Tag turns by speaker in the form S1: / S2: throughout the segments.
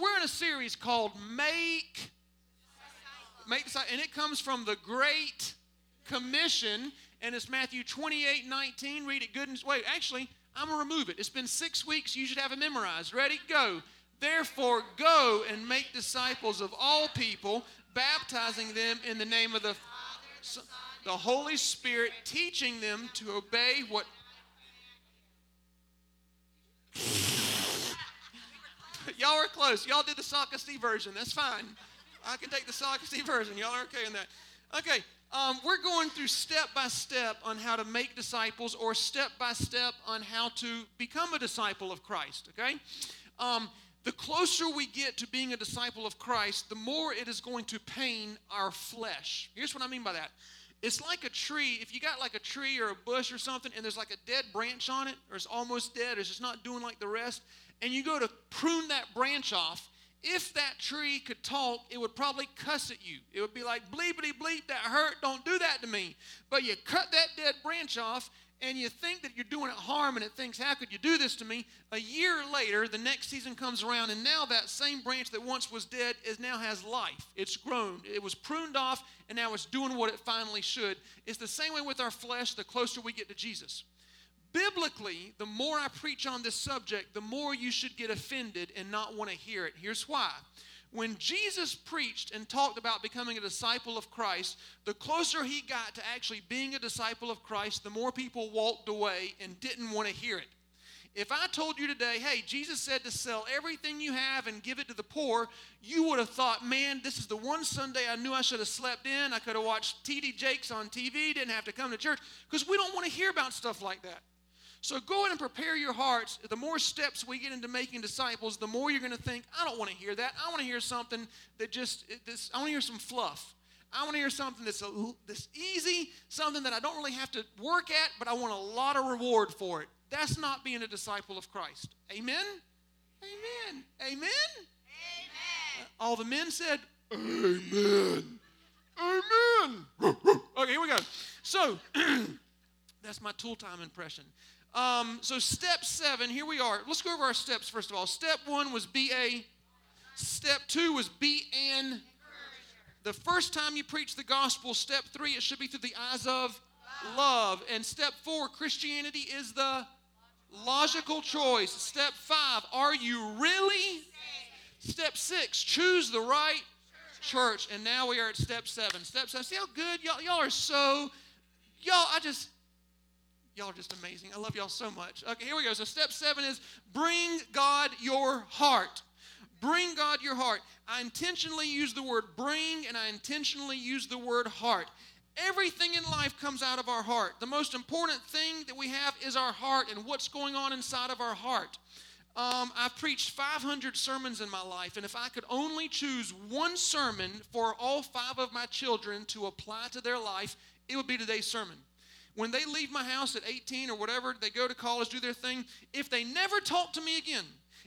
S1: we're in a series called Make Make and it comes from the Great Commission, and it's Matthew 28 19. Read it good and wait, actually, I'm gonna remove it. It's been six weeks, you should have it memorized. Ready? Go. Therefore, go and make disciples of all people, baptizing them in the name of the, the Holy Spirit, teaching them to obey what. Y'all are close. Y'all did the Sakasti version. That's fine. I can take the Sakasti version. Y'all are okay in that. Okay, um, we're going through step by step on how to make disciples or step by step on how to become a disciple of Christ, okay? Um, the closer we get to being a disciple of Christ, the more it is going to pain our flesh. Here's what I mean by that. It's like a tree. If you got like a tree or a bush or something, and there's like a dead branch on it, or it's almost dead, or it's just not doing like the rest, and you go to prune that branch off, if that tree could talk, it would probably cuss at you. It would be like, bleepity bleep, that hurt, don't do that to me. But you cut that dead branch off, and you think that you're doing it harm and it thinks, How could you do this to me? A year later, the next season comes around, and now that same branch that once was dead is now has life. It's grown. It was pruned off, and now it's doing what it finally should. It's the same way with our flesh the closer we get to Jesus. Biblically, the more I preach on this subject, the more you should get offended and not want to hear it. Here's why when Jesus preached and talked about becoming a disciple of Christ, the closer he got to actually being a disciple of Christ, the more people walked away and didn't want to hear it. If I told you today, hey, Jesus said to sell everything you have and give it to the poor, you would have thought, man, this is the one Sunday I knew I should have slept in. I could have watched TD Jakes on TV, didn't have to come to church, because we don't want to hear about stuff like that. So go ahead and prepare your hearts. The more steps we get into making disciples, the more you're going to think, I don't want to hear that. I want to hear something that just, this, I want to hear some fluff. I want to hear something that's, a, that's easy, something that I don't really have to work at, but I want a lot of reward for it. That's not being a disciple of Christ. Amen? Amen. Amen? Amen. All the men said, Amen. Amen. okay, here we go. So, that's my tool time impression. Um, so, step seven, here we are. Let's go over our steps first of all. Step one was be a. Step two was be an. The first time you preach the gospel, step three, it should be through the eyes of love. And step four, Christianity is the logical choice. Step five, are you really? Step six, choose the right church. And now we are at step seven. Step seven, see how good y'all, y'all are so, y'all, I just, Y'all are just amazing. I love y'all so much. Okay, here we go. So, step seven is bring God your heart. Bring God your heart. I intentionally use the word bring and I intentionally use the word heart. Everything in life comes out of our heart. The most important thing that we have is our heart and what's going on inside of our heart. Um, I've preached 500 sermons in my life, and if I could only choose one sermon for all five of my children to apply to their life, it would be today's sermon when they leave my house at 18 or whatever, they go to college, do their thing, if they never talk to me again,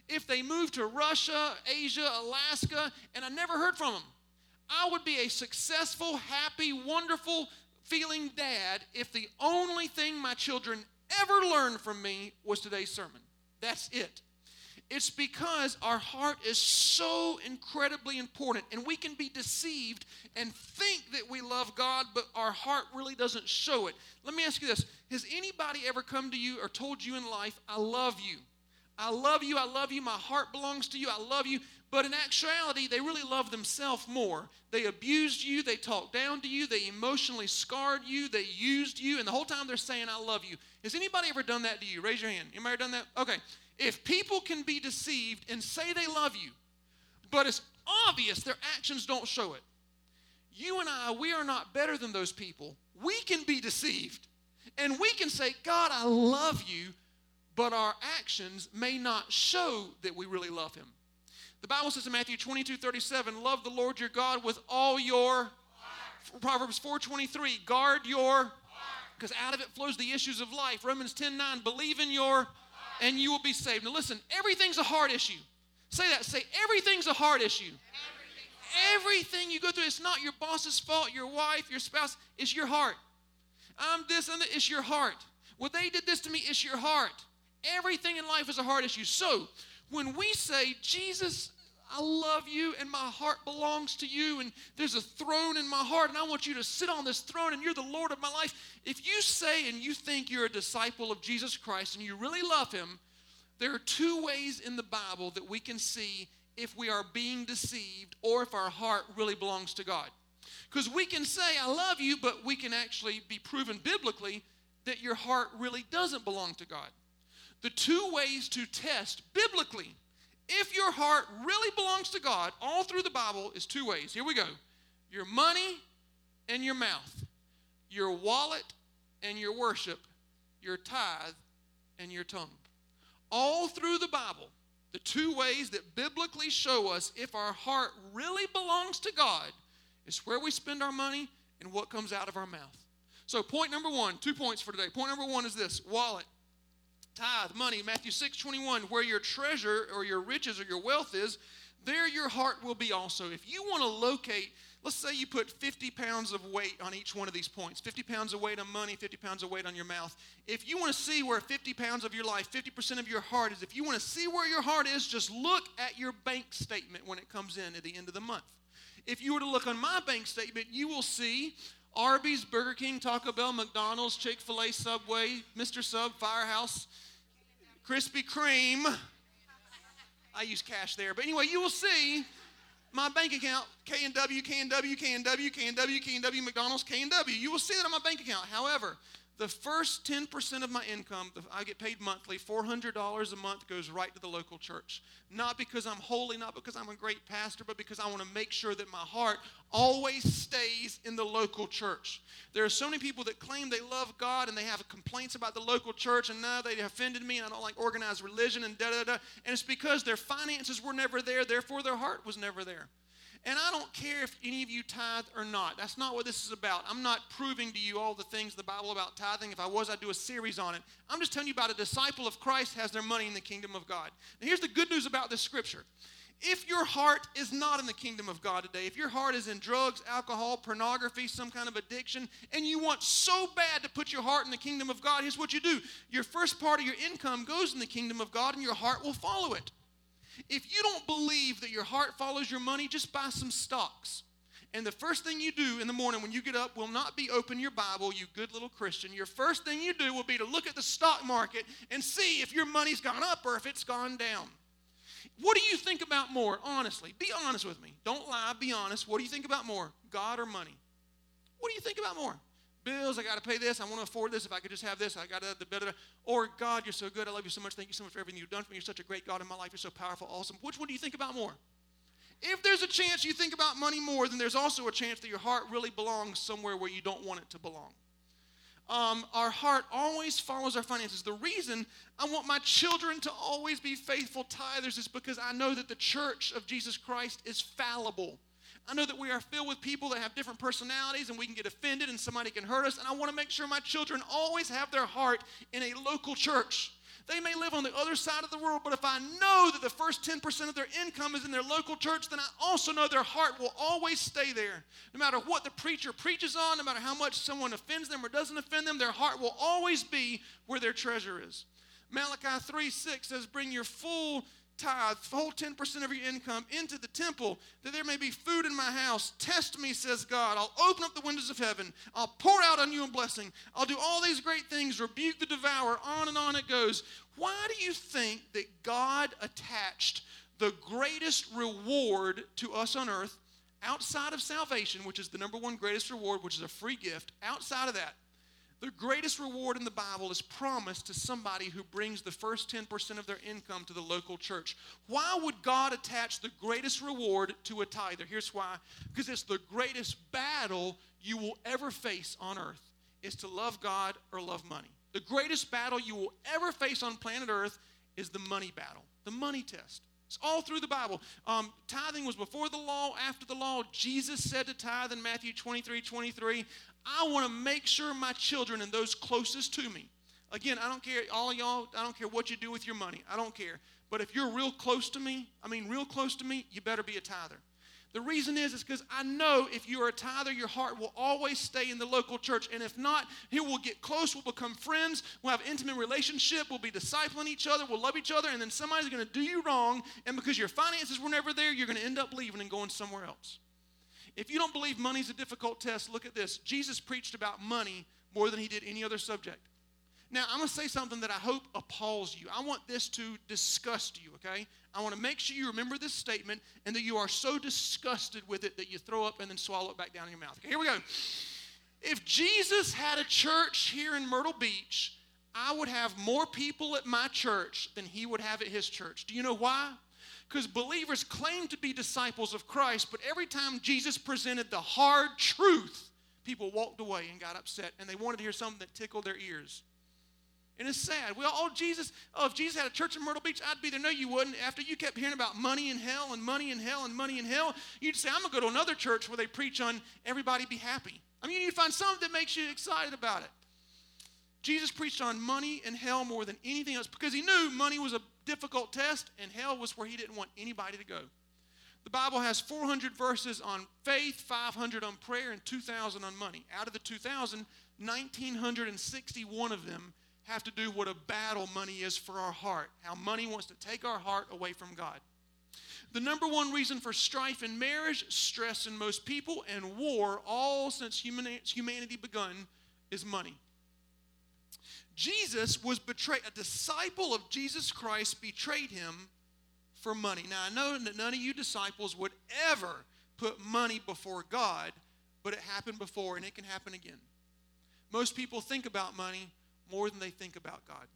S1: if they move to Russia, Asia, Alaska, and I never heard from them, I would be a successful, happy, wonderful feeling dad if the only thing my children ever learned from me was today's sermon. That's it. It's because our heart is so incredibly important, and we can be deceived and think that we love God, but our heart really doesn't show it. Let me ask you this Has anybody ever come to you or told you in life, I love you? I love you, I love you, my heart belongs to you, I love you. But in actuality, they really love themselves more. They abused you, they talked down to you, they emotionally scarred you, they used you, and the whole time they're saying, I love you. Has anybody ever done that to you? Raise your hand. Anybody ever done that? Okay. If people can be deceived and say they love you, but it's obvious their actions don't show it, you and I, we are not better than those people. We can be deceived. And we can say, God, I love you, but our actions may not show that we really love him. The Bible says in Matthew 22 37, love the Lord your God with all your Heart. Proverbs 4:23, guard your because out of it flows the issues of life. Romans 10 9, believe in your and you will be saved. Now, listen, everything's a heart issue. Say that. Say, everything's a heart issue. Everything you go through, it's not your boss's fault, your wife, your spouse, it's your heart. I'm this and that, it's your heart. Well, they did this to me, it's your heart. Everything in life is a heart issue. So, when we say, Jesus, I love you and my heart belongs to you and there's a throne in my heart and I want you to sit on this throne and you're the Lord of my life. If you say and you think you're a disciple of Jesus Christ and you really love him, there are two ways in the Bible that we can see if we are being deceived or if our heart really belongs to God. Because we can say, I love you, but we can actually be proven biblically that your heart really doesn't belong to God. The two ways to test biblically if your heart really belongs to God, all through the Bible is two ways. Here we go your money and your mouth, your wallet and your worship, your tithe and your tongue. All through the Bible, the two ways that biblically show us if our heart really belongs to God is where we spend our money and what comes out of our mouth. So, point number one, two points for today. Point number one is this wallet tithe, money, Matthew 6 21, where your treasure or your riches or your wealth is, there your heart will be also. If you want to locate, let's say you put 50 pounds of weight on each one of these points 50 pounds of weight on money, 50 pounds of weight on your mouth. If you want to see where 50 pounds of your life, 50% of your heart is, if you want to see where your heart is, just look at your bank statement when it comes in at the end of the month. If you were to look on my bank statement, you will see Arby's, Burger King, Taco Bell, McDonald's, Chick fil A, Subway, Mr. Sub, Firehouse, Krispy Kreme. I use cash there. But anyway, you will see my bank account, K and W, K and W, K and W, K and W, K and W, McDonald's, K and W. You will see that on my bank account. However, the first 10% of my income, I get paid monthly, $400 a month goes right to the local church. Not because I'm holy, not because I'm a great pastor, but because I want to make sure that my heart always stays in the local church. There are so many people that claim they love God and they have complaints about the local church and now they offended me and I don't like organized religion and da da da. And it's because their finances were never there, therefore their heart was never there. And I don't care if any of you tithe or not. That's not what this is about. I'm not proving to you all the things in the Bible about tithing. If I was, I'd do a series on it. I'm just telling you about a disciple of Christ has their money in the kingdom of God. Now, here's the good news about this scripture. If your heart is not in the kingdom of God today, if your heart is in drugs, alcohol, pornography, some kind of addiction, and you want so bad to put your heart in the kingdom of God, here's what you do. Your first part of your income goes in the kingdom of God, and your heart will follow it. If you don't believe that your heart follows your money, just buy some stocks. And the first thing you do in the morning when you get up will not be open your Bible, you good little Christian. Your first thing you do will be to look at the stock market and see if your money's gone up or if it's gone down. What do you think about more, honestly? Be honest with me. Don't lie, be honest. What do you think about more, God or money? What do you think about more? Bills. I got to pay this. I want to afford this. If I could just have this, I got to the better. Or God, you're so good. I love you so much. Thank you so much for everything you've done for me. You're such a great God in my life. You're so powerful, awesome. Which one do you think about more? If there's a chance you think about money more, then there's also a chance that your heart really belongs somewhere where you don't want it to belong. Um, our heart always follows our finances. The reason I want my children to always be faithful tithers is because I know that the church of Jesus Christ is fallible. I know that we are filled with people that have different personalities and we can get offended and somebody can hurt us. And I want to make sure my children always have their heart in a local church. They may live on the other side of the world, but if I know that the first 10% of their income is in their local church, then I also know their heart will always stay there. No matter what the preacher preaches on, no matter how much someone offends them or doesn't offend them, their heart will always be where their treasure is. Malachi 3 6 says, Bring your full tithe, whole 10% of your income into the temple, that there may be food in my house. Test me, says God. I'll open up the windows of heaven. I'll pour out on you a blessing. I'll do all these great things, rebuke the devourer. On and on it goes. Why do you think that God attached the greatest reward to us on earth outside of salvation, which is the number one greatest reward, which is a free gift? Outside of that, the greatest reward in the Bible is promised to somebody who brings the first 10% of their income to the local church. Why would God attach the greatest reward to a tither? Here's why because it's the greatest battle you will ever face on earth is to love God or love money. The greatest battle you will ever face on planet earth is the money battle, the money test. It's all through the Bible. Um, tithing was before the law, after the law. Jesus said to tithe in Matthew 23 23, I want to make sure my children and those closest to me, again, I don't care, all y'all, I don't care what you do with your money. I don't care. But if you're real close to me, I mean, real close to me, you better be a tither. The reason is, is because I know if you are a tither, your heart will always stay in the local church. And if not, here we'll get close, we'll become friends, we'll have intimate relationship, we'll be discipling each other, we'll love each other, and then somebody's going to do you wrong. And because your finances were never there, you're going to end up leaving and going somewhere else. If you don't believe money's a difficult test, look at this. Jesus preached about money more than he did any other subject. Now, I'm going to say something that I hope appalls you. I want this to disgust you, okay? I want to make sure you remember this statement and that you are so disgusted with it that you throw up and then swallow it back down in your mouth. Okay, here we go. If Jesus had a church here in Myrtle Beach, I would have more people at my church than he would have at his church. Do you know why? Because believers claim to be disciples of Christ, but every time Jesus presented the hard truth, people walked away and got upset and they wanted to hear something that tickled their ears. And it's sad. We all, oh, Jesus, oh, if Jesus had a church in Myrtle Beach, I'd be there. No, you wouldn't. After you kept hearing about money in hell and money in hell and money in hell, you'd say, I'm going to go to another church where they preach on everybody be happy. I mean, you need to find something that makes you excited about it. Jesus preached on money and hell more than anything else because he knew money was a difficult test and hell was where he didn't want anybody to go. The Bible has 400 verses on faith, 500 on prayer, and 2,000 on money. Out of the 2,000, 1,961 of them have to do what a battle money is for our heart, how money wants to take our heart away from God. The number one reason for strife in marriage, stress in most people, and war, all since humanity begun, is money. Jesus was betrayed. A disciple of Jesus Christ betrayed him for money. Now, I know that none of you disciples would ever put money before God, but it happened before and it can happen again. Most people think about money more than they think about God.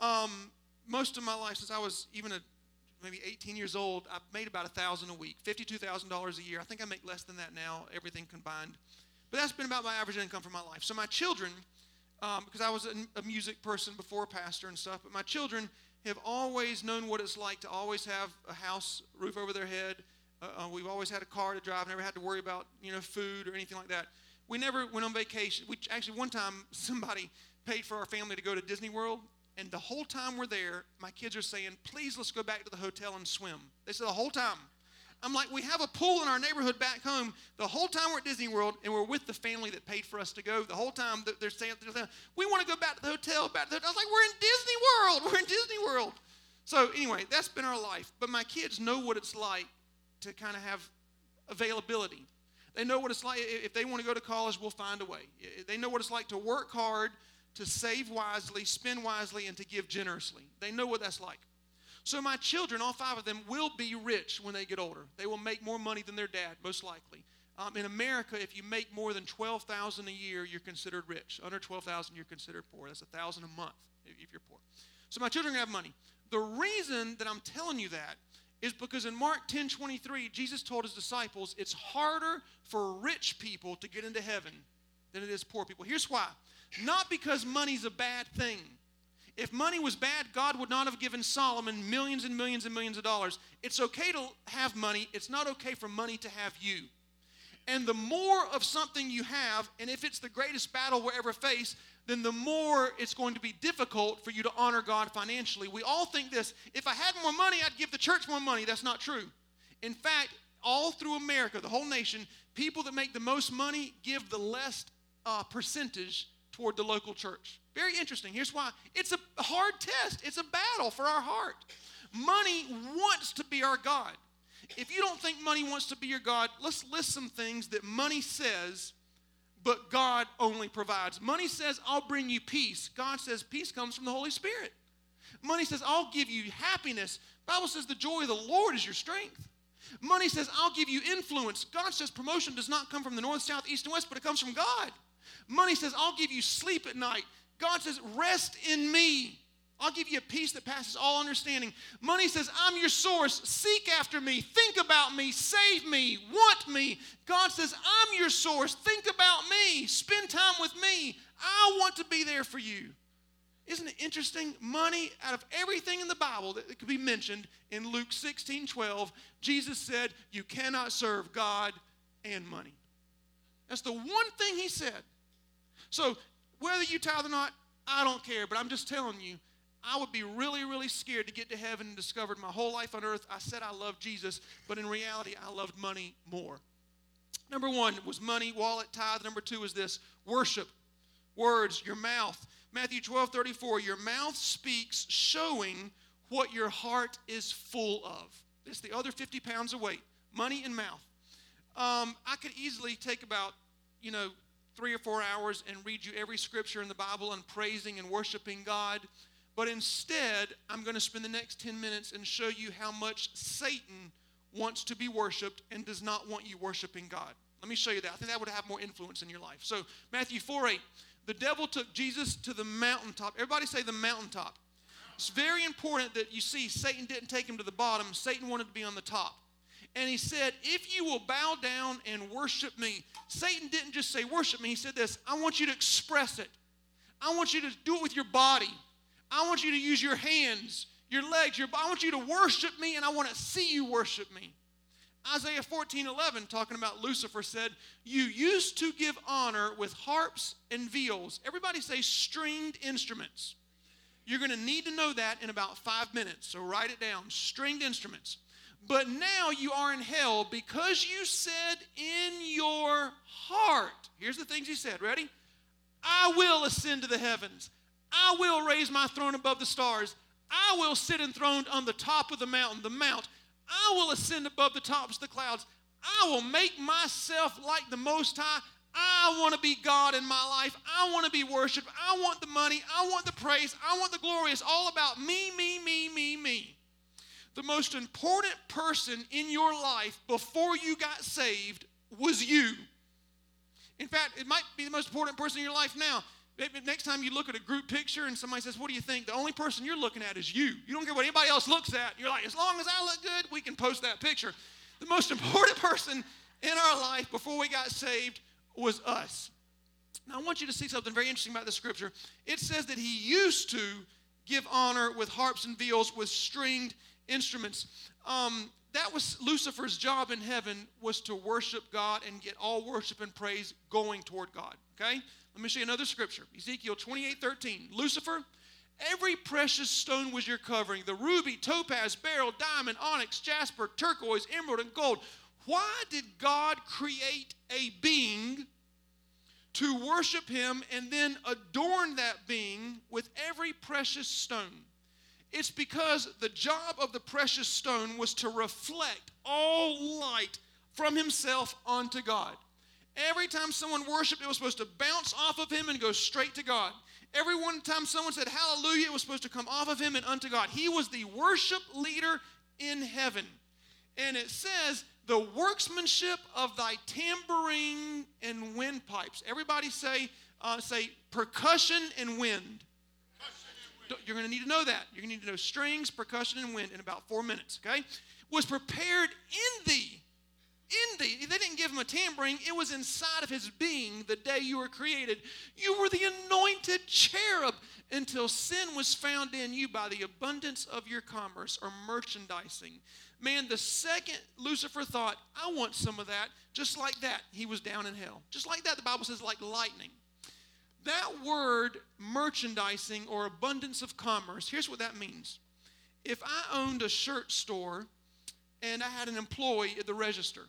S1: Um, most of my life, since I was even a, maybe 18 years old, I've made about a thousand a week, $52,000 a year. I think I make less than that now, everything combined. But that's been about my average income for my life. So my children, um, because I was a, a music person before pastor and stuff, but my children have always known what it's like to always have a house, roof over their head. Uh, uh, we've always had a car to drive, never had to worry about you know food or anything like that. We never went on vacation. We actually one time somebody paid for our family to go to Disney World. And the whole time we're there, my kids are saying, please let's go back to the hotel and swim. They said the whole time. I'm like, we have a pool in our neighborhood back home. The whole time we're at Disney World and we're with the family that paid for us to go. The whole time they're saying, we want to go back to the hotel, back to the hotel. I was like, we're in Disney World. We're in Disney World. So anyway, that's been our life. But my kids know what it's like to kind of have availability. They know what it's like. If they want to go to college, we'll find a way. They know what it's like to work hard to save wisely, spend wisely, and to give generously. They know what that's like. So my children, all five of them, will be rich when they get older. They will make more money than their dad, most likely. Um, in America, if you make more than twelve thousand a year, you're considered rich. Under twelve thousand, you're considered poor. That's a thousand a month if you're poor. So my children have money. The reason that I'm telling you that is because in Mark 10 23, Jesus told his disciples it's harder for rich people to get into heaven than it is poor people. Here's why not because money's a bad thing. If money was bad, God would not have given Solomon millions and millions and millions of dollars. It's okay to have money, it's not okay for money to have you. And the more of something you have, and if it's the greatest battle we'll ever face, then the more it's going to be difficult for you to honor God financially. We all think this if I had more money, I'd give the church more money. That's not true. In fact, all through America, the whole nation, people that make the most money give the less uh, percentage toward the local church. Very interesting. Here's why it's a hard test, it's a battle for our heart. Money wants to be our God. If you don't think money wants to be your God, let's list some things that money says, but God only provides. Money says, I'll bring you peace. God says, peace comes from the Holy Spirit. Money says, I'll give you happiness. Bible says, the joy of the Lord is your strength. Money says, I'll give you influence. God says, promotion does not come from the north, south, east, and west, but it comes from God. Money says, I'll give you sleep at night. God says, rest in me. I'll give you a peace that passes all understanding. Money says, I'm your source. Seek after me. Think about me. Save me. Want me. God says, I'm your source. Think about me. Spend time with me. I want to be there for you. Isn't it interesting? Money, out of everything in the Bible that could be mentioned in Luke 16 12, Jesus said, You cannot serve God and money. That's the one thing he said. So, whether you tithe or not, I don't care, but I'm just telling you, I would be really, really scared to get to heaven and discovered my whole life on earth I said I loved Jesus, but in reality, I loved money more. Number one was money, wallet, tithe. Number two is this worship, words, your mouth. Matthew 12 34, your mouth speaks, showing what your heart is full of. It's the other 50 pounds of weight money and mouth. Um, I could easily take about, you know, three or four hours and read you every scripture in the Bible and praising and worshiping God. But instead, I'm going to spend the next 10 minutes and show you how much Satan wants to be worshiped and does not want you worshiping God. Let me show you that. I think that would have more influence in your life. So, Matthew 4 8, the devil took Jesus to the mountaintop. Everybody say the mountaintop. It's very important that you see Satan didn't take him to the bottom, Satan wanted to be on the top. And he said, If you will bow down and worship me, Satan didn't just say, Worship me. He said this I want you to express it. I want you to do it with your body. I want you to use your hands, your legs, your I want you to worship me, and I want to see you worship me. Isaiah 14 11, talking about Lucifer, said, You used to give honor with harps and viols. Everybody say stringed instruments. You're going to need to know that in about five minutes, so write it down. Stringed instruments. But now you are in hell because you said in your heart, here's the things he said, ready? I will ascend to the heavens. I will raise my throne above the stars. I will sit enthroned on the top of the mountain, the mount. I will ascend above the tops of the clouds. I will make myself like the Most High. I want to be God in my life. I want to be worshiped. I want the money. I want the praise. I want the glory. It's all about me, me, me, me, me. The most important person in your life before you got saved was you. In fact, it might be the most important person in your life now. Next time you look at a group picture and somebody says, What do you think? The only person you're looking at is you. You don't care what anybody else looks at. You're like, As long as I look good, we can post that picture. The most important person in our life before we got saved was us. Now, I want you to see something very interesting about the scripture. It says that he used to give honor with harps and viols, with stringed instruments. Um, that was Lucifer's job in heaven was to worship God and get all worship and praise going toward God. Okay? Let me show you another scripture. Ezekiel 28 13. Lucifer, every precious stone was your covering the ruby, topaz, beryl, diamond, onyx, jasper, turquoise, emerald, and gold. Why did God create a being to worship him and then adorn that being with every precious stone? It's because the job of the precious stone was to reflect all light from himself onto God. Every time someone worshiped, it was supposed to bounce off of him and go straight to God. Every one time someone said hallelujah, it was supposed to come off of him and unto God. He was the worship leader in heaven. And it says, the workmanship of thy tambourine and windpipes. Everybody say, uh, say percussion and wind. You're going to need to know that. You're going to need to know strings, percussion, and wind in about four minutes, okay? Was prepared in thee in thee. They didn't give him a tambourine, it was inside of his being the day you were created. You were the anointed cherub until sin was found in you by the abundance of your commerce or merchandising. Man, the second Lucifer thought, I want some of that, just like that, he was down in hell. Just like that, the Bible says, like lightning. That word, merchandising or abundance of commerce, here's what that means. If I owned a shirt store and I had an employee at the register,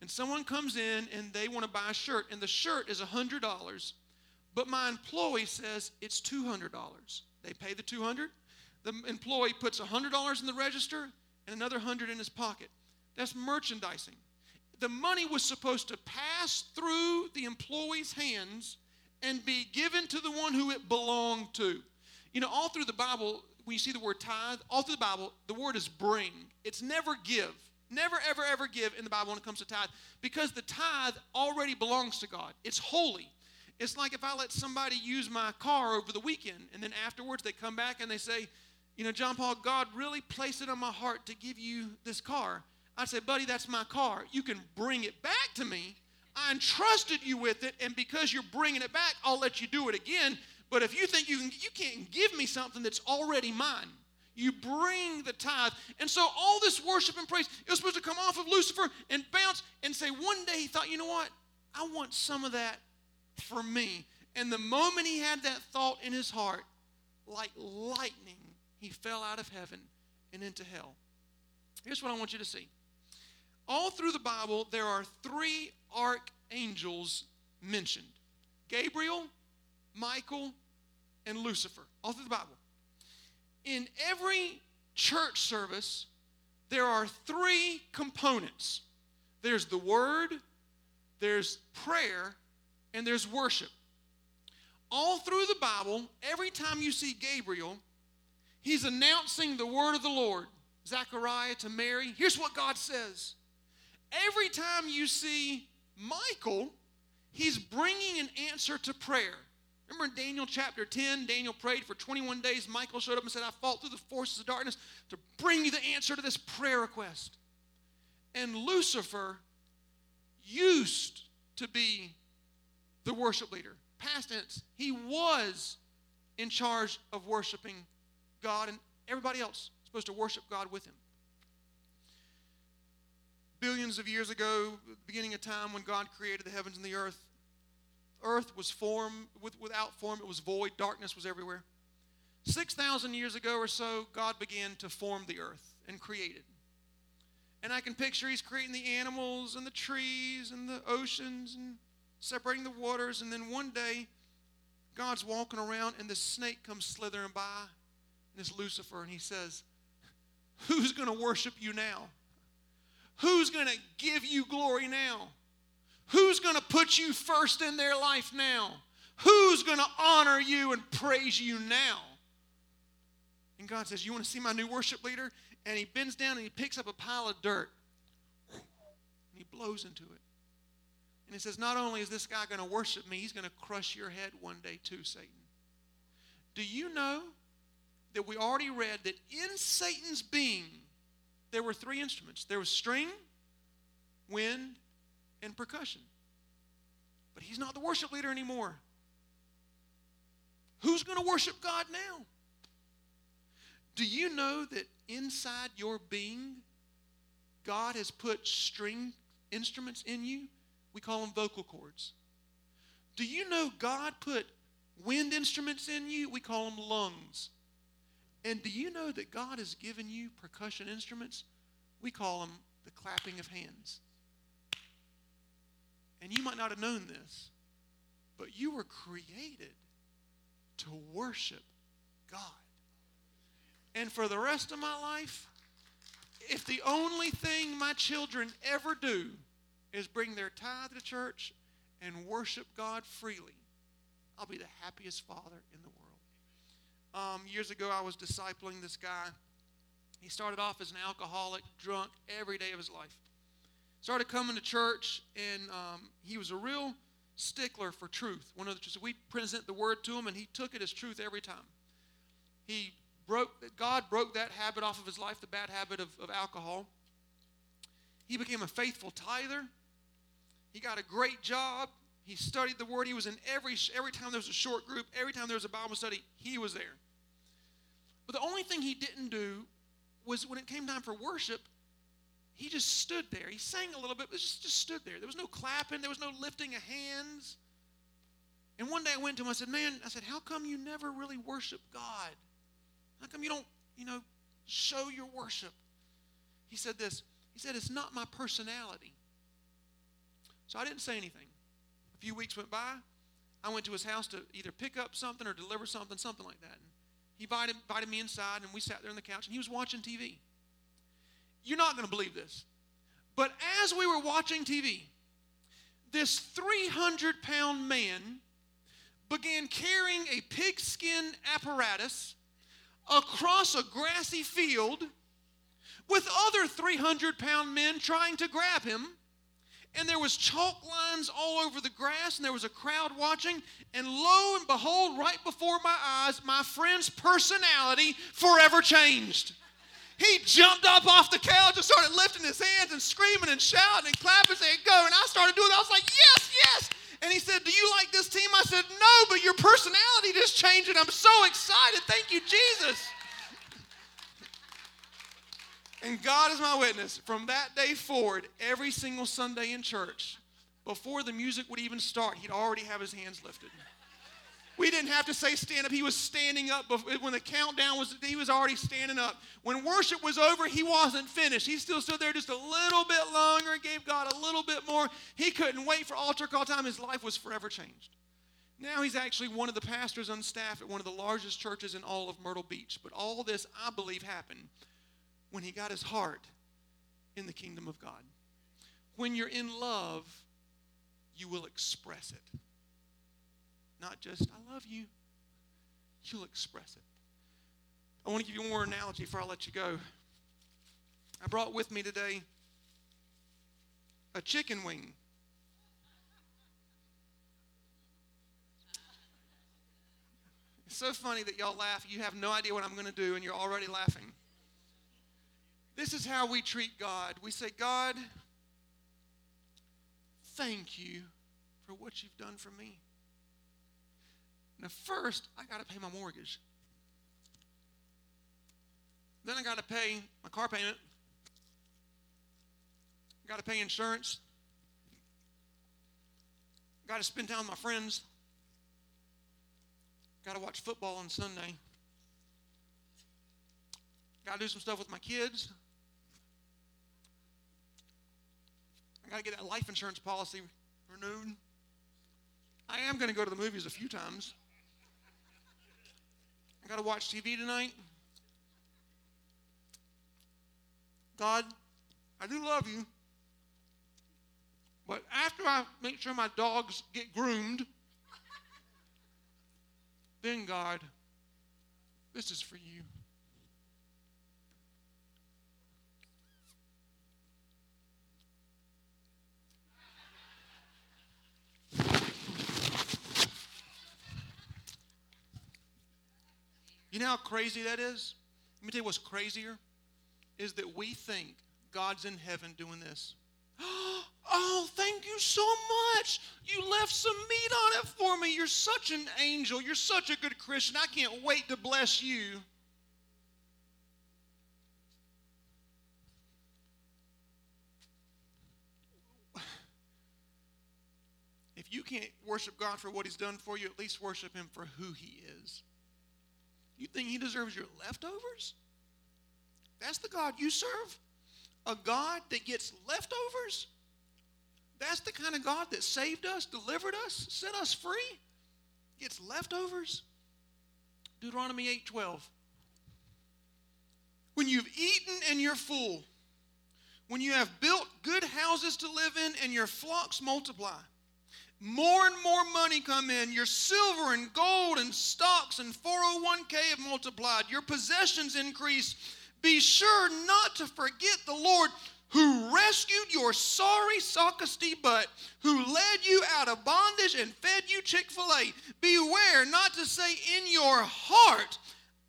S1: and someone comes in and they want to buy a shirt, and the shirt is $100, but my employee says it's $200. They pay the 200 The employee puts $100 in the register and another 100 in his pocket. That's merchandising. The money was supposed to pass through the employee's hands and be given to the one who it belonged to. You know, all through the Bible, when you see the word tithe, all through the Bible, the word is bring. It's never give. Never, ever, ever give in the Bible when it comes to tithe because the tithe already belongs to God. It's holy. It's like if I let somebody use my car over the weekend and then afterwards they come back and they say, you know, John Paul, God really placed it on my heart to give you this car. I'd say, buddy, that's my car. You can bring it back to me. I entrusted you with it, and because you're bringing it back, I'll let you do it again. But if you think you can, you can't give me something that's already mine. You bring the tithe. And so all this worship and praise, it was supposed to come off of Lucifer and bounce and say, one day he thought, you know what? I want some of that for me. And the moment he had that thought in his heart, like lightning, he fell out of heaven and into hell. Here's what I want you to see. All through the Bible, there are three archangels mentioned Gabriel, Michael, and Lucifer. All through the Bible. In every church service, there are three components there's the Word, there's prayer, and there's worship. All through the Bible, every time you see Gabriel, he's announcing the word of the Lord. Zechariah to Mary. Here's what God says. Every time you see Michael, he's bringing an answer to prayer. Remember in Daniel chapter 10, Daniel prayed for 21 days. Michael showed up and said, I fought through the forces of darkness to bring you the answer to this prayer request. And Lucifer used to be the worship leader past tense, he was in charge of worshiping God, and everybody else supposed to worship God with him. Billions of years ago, beginning of time when God created the heavens and the earth, earth was form with, without form, it was void, darkness was everywhere. 6,000 years ago or so, God began to form the earth and create it. And I can picture He's creating the animals and the trees and the oceans and separating the waters. And then one day, God's walking around, and this snake comes slithering by, and it's Lucifer, and he says, Who's going to worship you now? Who's going to give you glory now? Who's going to put you first in their life now? Who's going to honor you and praise you now? And God says, You want to see my new worship leader? And he bends down and he picks up a pile of dirt and he blows into it. And he says, Not only is this guy going to worship me, he's going to crush your head one day too, Satan. Do you know that we already read that in Satan's being, there were three instruments there was string, wind, and percussion. But he's not the worship leader anymore. Who's going to worship God now? Do you know that inside your being, God has put string instruments in you we call them vocal cords. Do you know God put wind instruments in you? We call them lungs. And do you know that God has given you percussion instruments? We call them the clapping of hands. And you might not have known this, but you were created to worship God. And for the rest of my life, if the only thing my children ever do is bring their tithe to church and worship God freely, I'll be the happiest father in the world. Um, years ago, I was discipling this guy. He started off as an alcoholic, drunk every day of his life. Started coming to church, and um, he was a real stickler for truth. One of the we present the word to him, and he took it as truth every time. He broke God broke that habit off of his life, the bad habit of, of alcohol. He became a faithful tither. He got a great job. He studied the Word. He was in every, every time there was a short group, every time there was a Bible study, he was there. But the only thing he didn't do was when it came time for worship, he just stood there. He sang a little bit, but just, just stood there. There was no clapping, there was no lifting of hands. And one day I went to him, I said, Man, I said, how come you never really worship God? How come you don't, you know, show your worship? He said this. He said, It's not my personality. So I didn't say anything. A few weeks went by. I went to his house to either pick up something or deliver something, something like that. And he invited, invited me inside, and we sat there on the couch, and he was watching TV. You're not going to believe this. But as we were watching TV, this 300 pound man began carrying a pigskin apparatus across a grassy field with other 300 pound men trying to grab him and there was chalk lines all over the grass and there was a crowd watching and lo and behold right before my eyes my friend's personality forever changed. He jumped up off the couch and started lifting his hands and screaming and shouting and clapping saying go and i started doing that i was like yes yes. And he said do you like this team? I said no but your personality just changed and i'm so excited. Thank you jesus and God is my witness. From that day forward, every single Sunday in church, before the music would even start, he'd already have his hands lifted. We didn't have to say stand up. He was standing up when the countdown was, he was already standing up. When worship was over, he wasn't finished. He still stood there just a little bit longer, and gave God a little bit more. He couldn't wait for altar call time. His life was forever changed. Now he's actually one of the pastors on staff at one of the largest churches in all of Myrtle Beach. But all this, I believe, happened when he got his heart in the kingdom of God. When you're in love, you will express it. Not just, I love you, you'll express it. I want to give you one more analogy before I let you go. I brought with me today a chicken wing. It's so funny that y'all laugh. You have no idea what I'm going to do, and you're already laughing. This is how we treat God. We say, God, thank you for what you've done for me. Now, first, I got to pay my mortgage. Then I got to pay my car payment. I got to pay insurance. Got to spend time with my friends. Got to watch football on Sunday. Got to do some stuff with my kids. I got to get that life insurance policy renewed. I am going to go to the movies a few times. I got to watch TV tonight. God, I do love you. But after I make sure my dogs get groomed, then God, this is for you. You know how crazy that is? Let me tell you what's crazier is that we think God's in heaven doing this. Oh, thank you so much. You left some meat on it for me. You're such an angel. You're such a good Christian. I can't wait to bless you. If you can't worship God for what He's done for you, at least worship Him for who He is. You think he deserves your leftovers? That's the God you serve? A God that gets leftovers? That's the kind of God that saved us, delivered us, set us free? Gets leftovers? Deuteronomy 8:12. When you've eaten and you're full, when you have built good houses to live in and your flocks multiply, more and more money come in. Your silver and gold and stocks and 401k have multiplied. Your possessions increase. Be sure not to forget the Lord who rescued your sorry sockisty butt, who led you out of bondage and fed you Chick fil A. Beware not to say in your heart,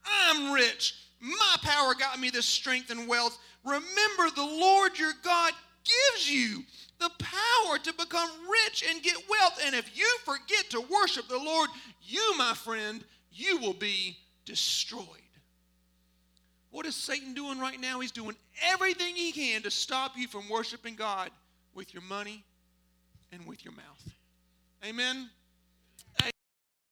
S1: I'm rich. My power got me this strength and wealth. Remember, the Lord your God gives you the power to become rich and get wealth. And if you forget to worship the Lord, you, my friend, you will be destroyed. What is Satan doing right now? He's doing everything he can to stop you from worshiping God with your money and with your mouth. Amen.